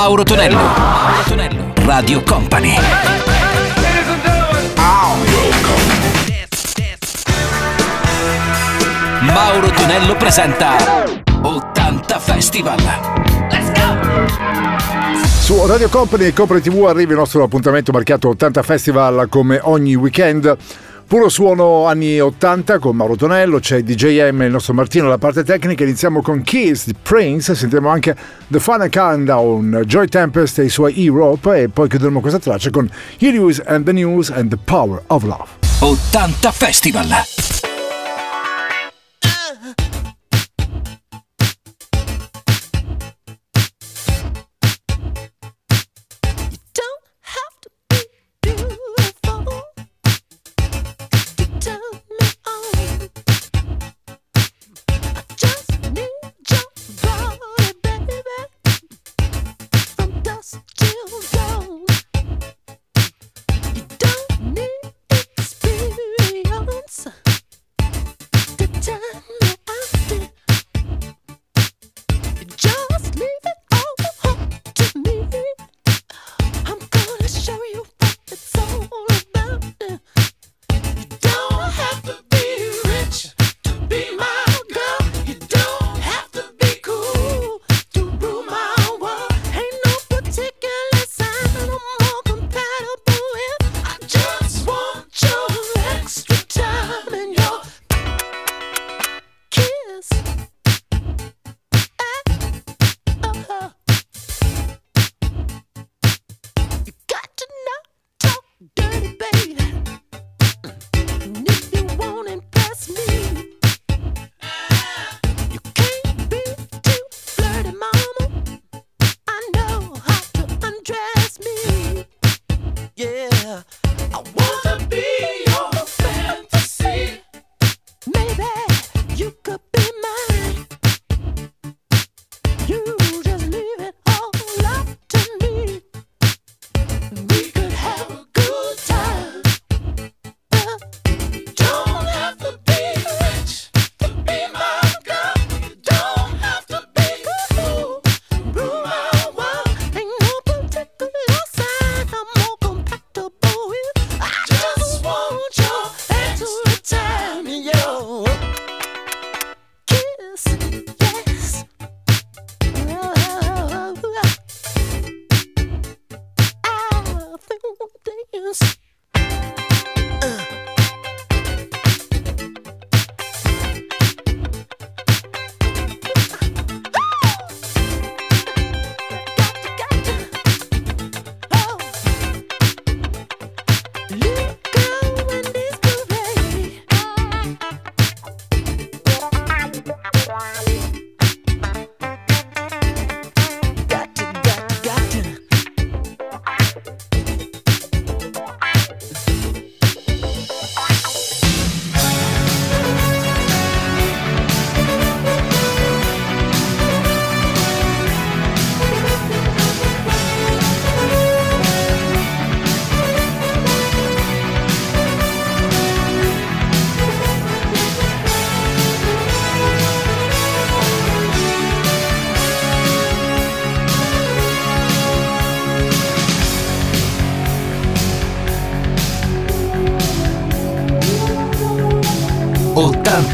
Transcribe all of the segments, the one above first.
Mauro Tonello. Mauro Tonello. Radio Company. Mauro Tonello presenta 80 Festival. Let's go! Su Radio Company e Company TV arriva il nostro appuntamento marchiato 80 Festival come ogni weekend. Puro suono anni 80 con Mauro Tonello, c'è DJM il nostro Martino alla parte tecnica, iniziamo con Kiss di Prince, sentiamo anche The Final Countdown, Joy Tempest e i suoi Europe e poi chiuderemo questa traccia con Heroes and the News and the Power of Love. 80 Festival!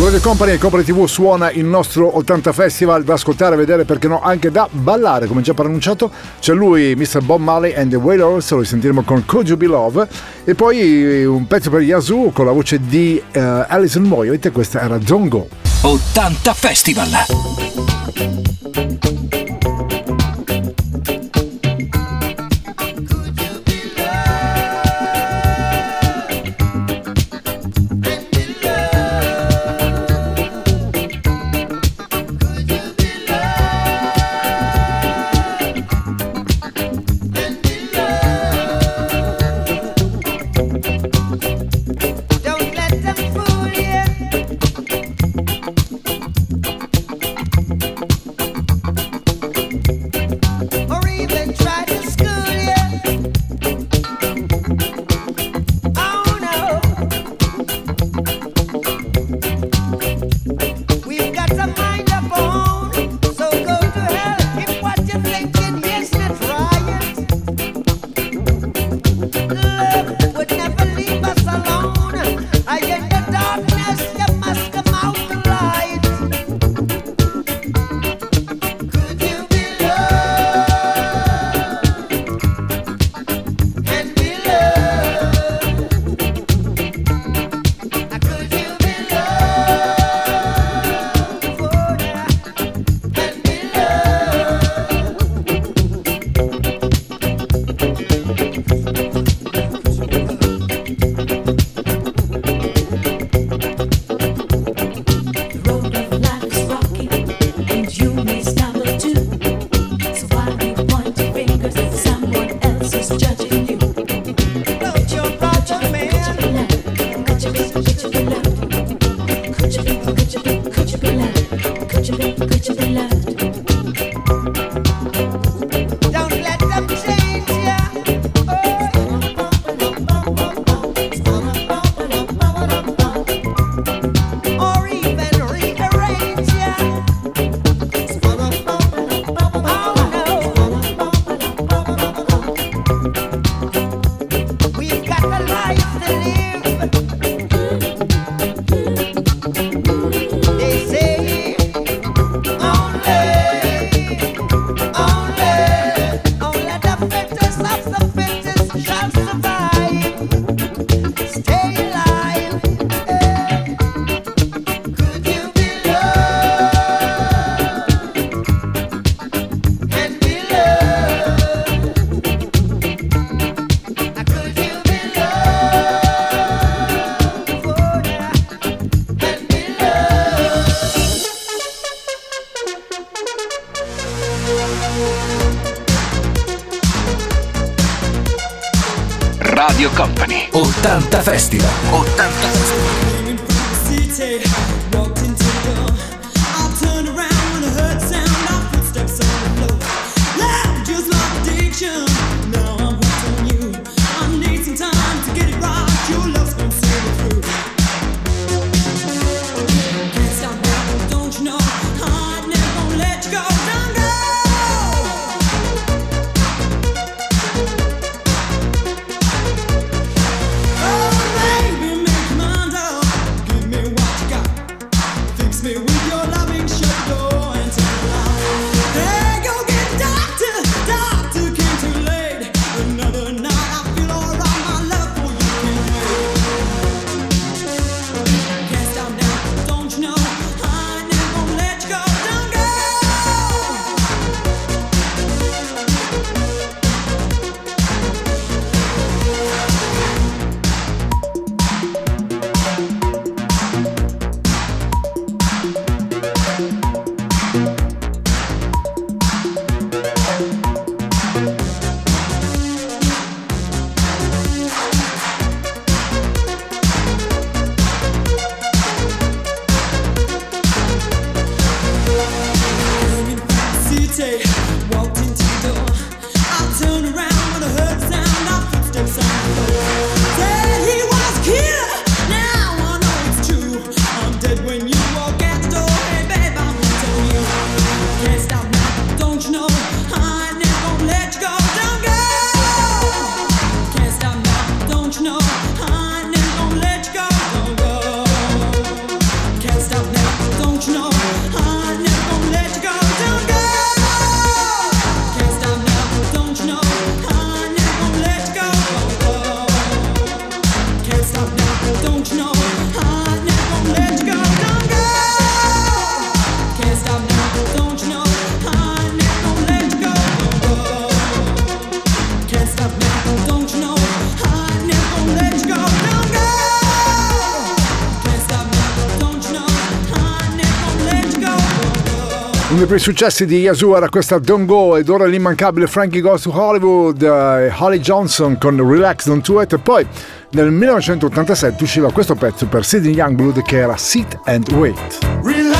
Su Radio Company e Company TV suona il nostro 80 Festival da ascoltare, vedere perché no, anche da ballare, come già pronunciato. C'è lui, Mr. Bob Marley and the Wailers, lo sentiremo con Could You Be Love. E poi un pezzo per Yazoo con la voce di uh, Alison Moyet, questa era Don't Go. 80 Festival. Festival primi successi di Yazoo era questa Don't Go ed ora l'immancabile Frankie Goes to Hollywood uh, Holly Johnson con Relax Don't Do It e poi nel 1987 usciva questo pezzo per Sidney Youngblood che era Sit and Wait.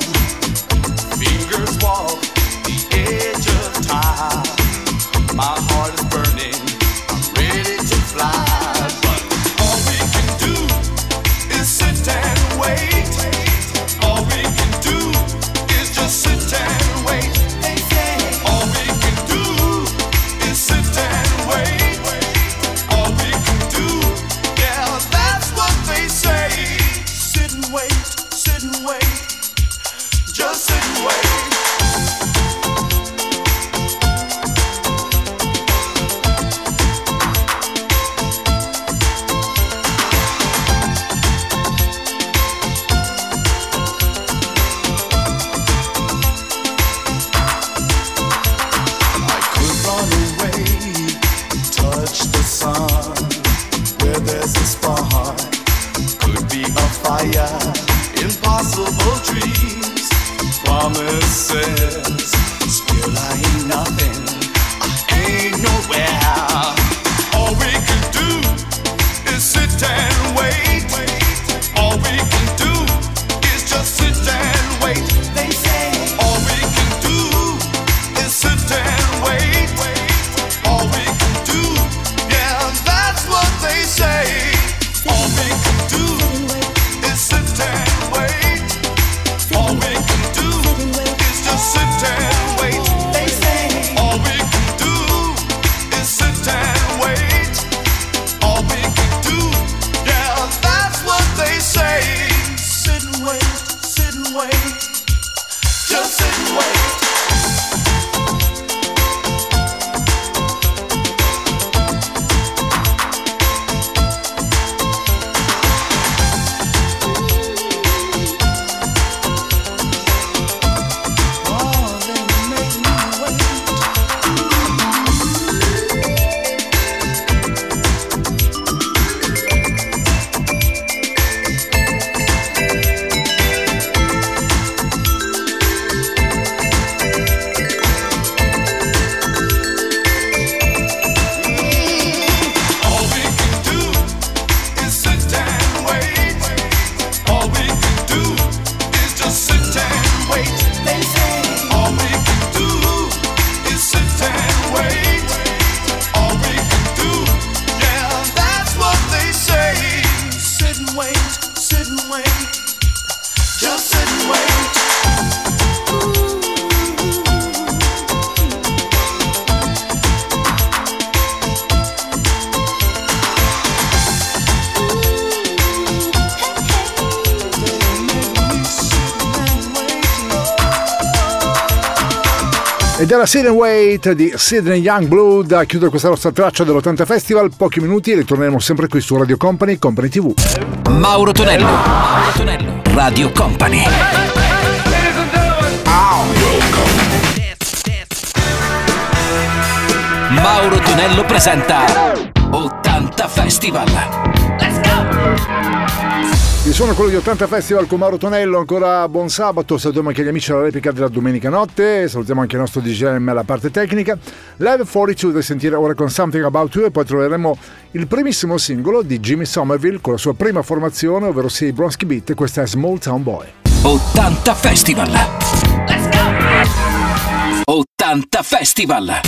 right. Ed era Sidney Wait di Sidney Youngblood a chiudere questa nostra traccia dell'80 Festival. Pochi minuti e ritorneremo sempre qui su Radio Company, Company TV. Mauro Tonello, Mauro Tonello, Radio Company. Mauro Tonello presenta 80 Festival. Let's go! Il suono è quello di 80 Festival con Mauro Tonello, ancora buon sabato, salutiamo anche gli amici alla replica della domenica notte, salutiamo anche il nostro DJM alla parte tecnica, Live 42 da sentire ora con Something About You e poi troveremo il primissimo singolo di Jimmy Somerville con la sua prima formazione, ovvero sia i Bronski Beat e questa è Small Town Boy. 80 Festival! Let's go! 80 Festival!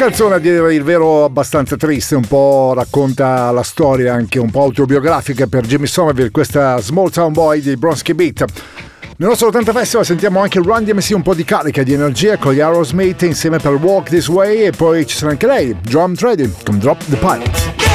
canzone, a dire il vero, abbastanza triste, un po' racconta la storia anche un po' autobiografica per Jimmy Somerville, questa Small Town Boy di Bronsky Beat. Nel nostro 80 Festival sentiamo anche Run DMC un po' di carica di energia con gli Aerosmith insieme per Walk This Way e poi ci sarà anche lei, Drum Trading con Drop the Pilot.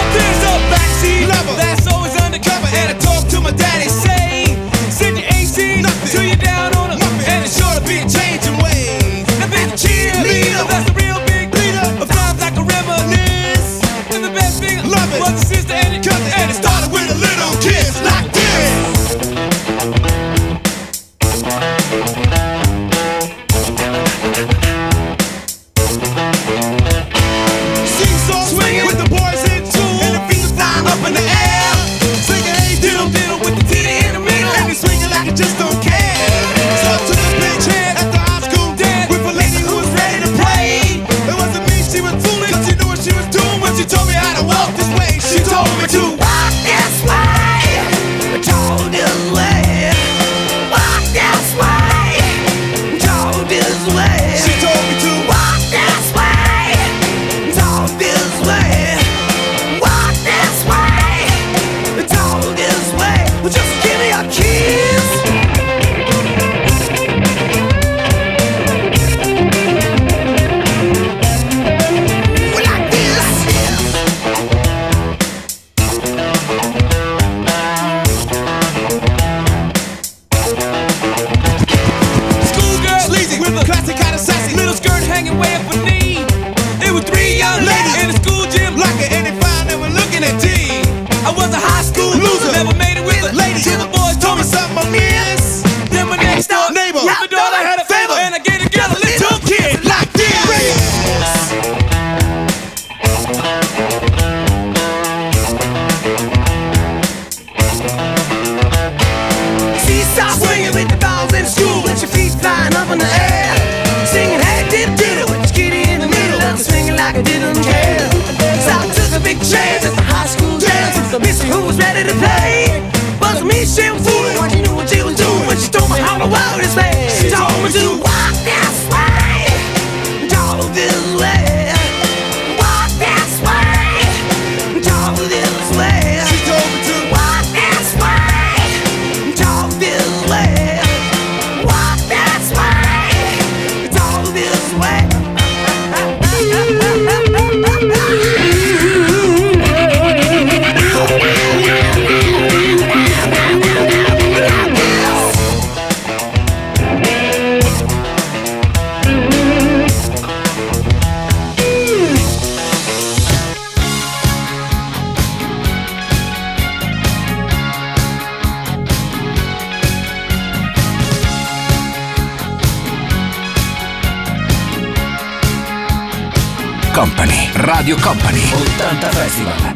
Company. 80 Festival.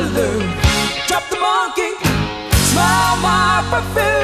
Waterloo. Drop the monkey, smile my perfume.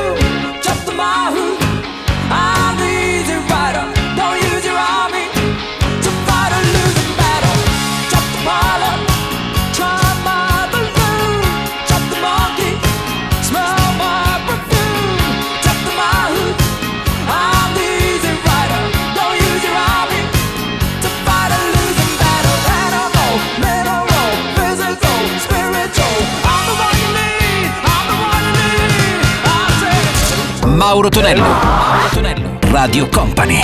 Mauro Tonello. Mauro Tonello. Radio Company.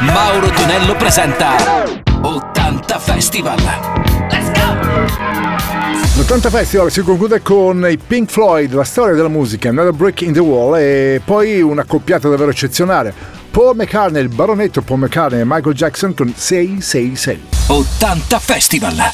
Mauro Tonello presenta 80 Festival. Let's go! L'80 Festival si conclude con i Pink Floyd, la storia della musica, Another Break in the Wall e poi una coppiata davvero eccezionale. Paul McCartney, il baronetto Paul McCartney e Michael Jackson con 666. 80 Festival.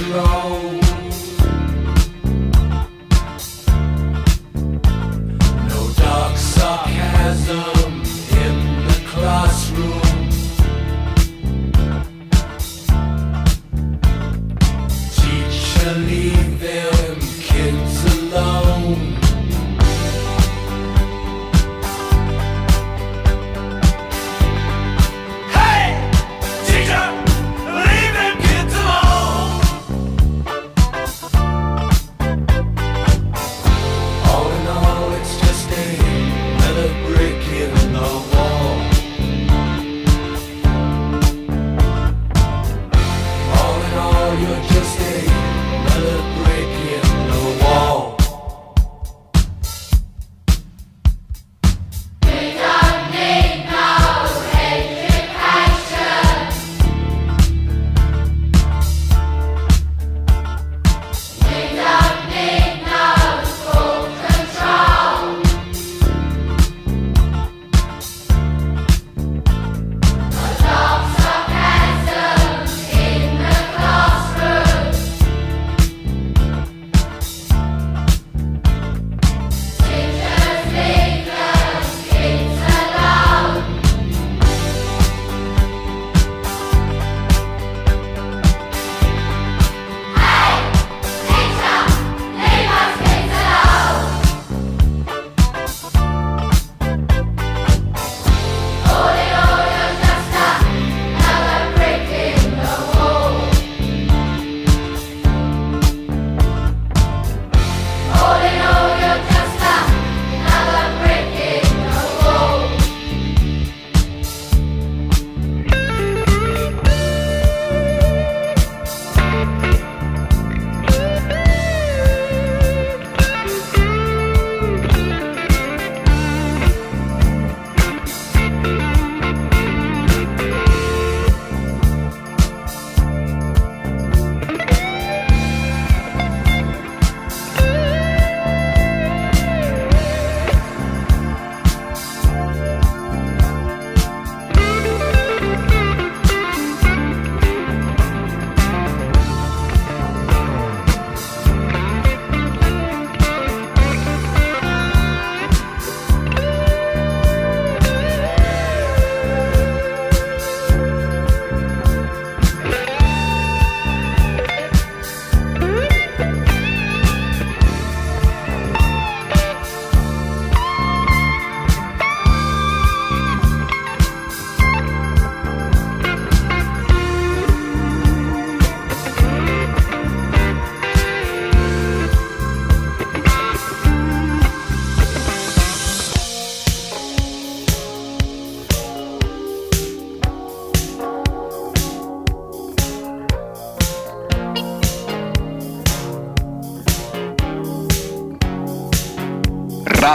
strong.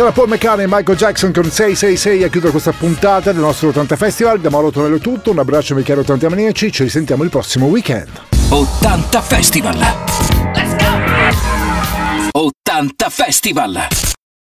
c'era Paul McCann e Michael Jackson con 666 a chiudere questa puntata del nostro 80 Festival. Da Mauro Tonello è tutto, un abbraccio mi Michele tanti amici, ci risentiamo il prossimo weekend. 80 Festival! Let's go! 80 Festival!